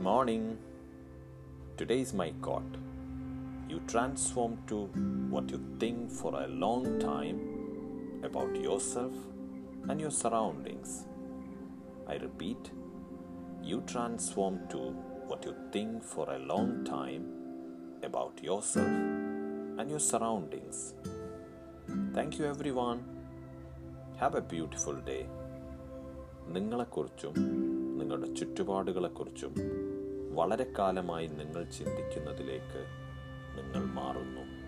morning. Today is my quote. You transform to what you think for a long time about yourself and your surroundings. I repeat, you transform to what you think for a long time about yourself and your surroundings. Thank you, everyone. Have a beautiful day. നിങ്ങളെക്കുറിച്ചും നിങ്ങളുടെ ചുറ്റുപാടുകളെക്കുറിച്ചും വളരെ കാലമായി നിങ്ങൾ ചിന്തിക്കുന്നതിലേക്ക് നിങ്ങൾ മാറുന്നു.